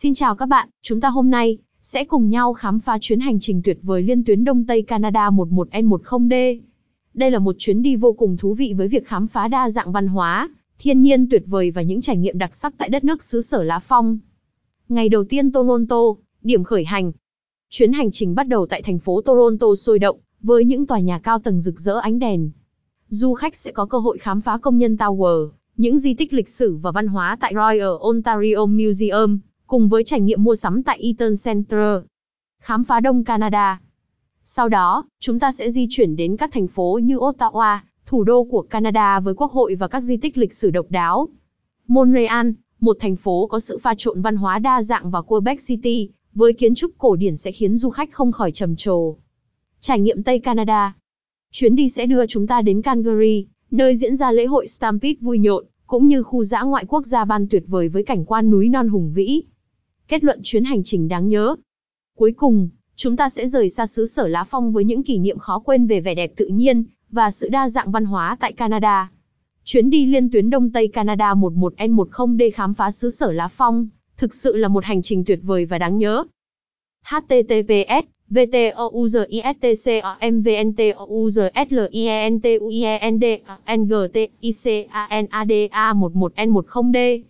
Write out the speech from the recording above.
Xin chào các bạn, chúng ta hôm nay sẽ cùng nhau khám phá chuyến hành trình tuyệt vời liên tuyến Đông Tây Canada 11N10D. Đây là một chuyến đi vô cùng thú vị với việc khám phá đa dạng văn hóa, thiên nhiên tuyệt vời và những trải nghiệm đặc sắc tại đất nước xứ sở lá phong. Ngày đầu tiên Toronto, điểm khởi hành. Chuyến hành trình bắt đầu tại thành phố Toronto sôi động, với những tòa nhà cao tầng rực rỡ ánh đèn. Du khách sẽ có cơ hội khám phá công nhân Tower, những di tích lịch sử và văn hóa tại Royal Ontario Museum, cùng với trải nghiệm mua sắm tại Eaton Center. Khám phá Đông Canada. Sau đó, chúng ta sẽ di chuyển đến các thành phố như Ottawa, thủ đô của Canada với quốc hội và các di tích lịch sử độc đáo. Montreal, một thành phố có sự pha trộn văn hóa đa dạng và Quebec City, với kiến trúc cổ điển sẽ khiến du khách không khỏi trầm trồ. Trải nghiệm Tây Canada. Chuyến đi sẽ đưa chúng ta đến Calgary, nơi diễn ra lễ hội Stampede vui nhộn, cũng như khu dã ngoại quốc gia ban tuyệt vời với cảnh quan núi non hùng vĩ. Kết luận chuyến hành trình đáng nhớ. Cuối cùng, chúng ta sẽ rời xa xứ sở lá phong với những kỷ niệm khó quên về vẻ đẹp tự nhiên và sự đa dạng văn hóa tại Canada. Chuyến đi liên tuyến Đông Tây Canada 11N10D khám phá xứ sở lá phong, thực sự là một hành trình tuyệt vời và đáng nhớ. https VTOUZISTCOMVNTOUZSLIENTUIENDNGTICANADA11N10D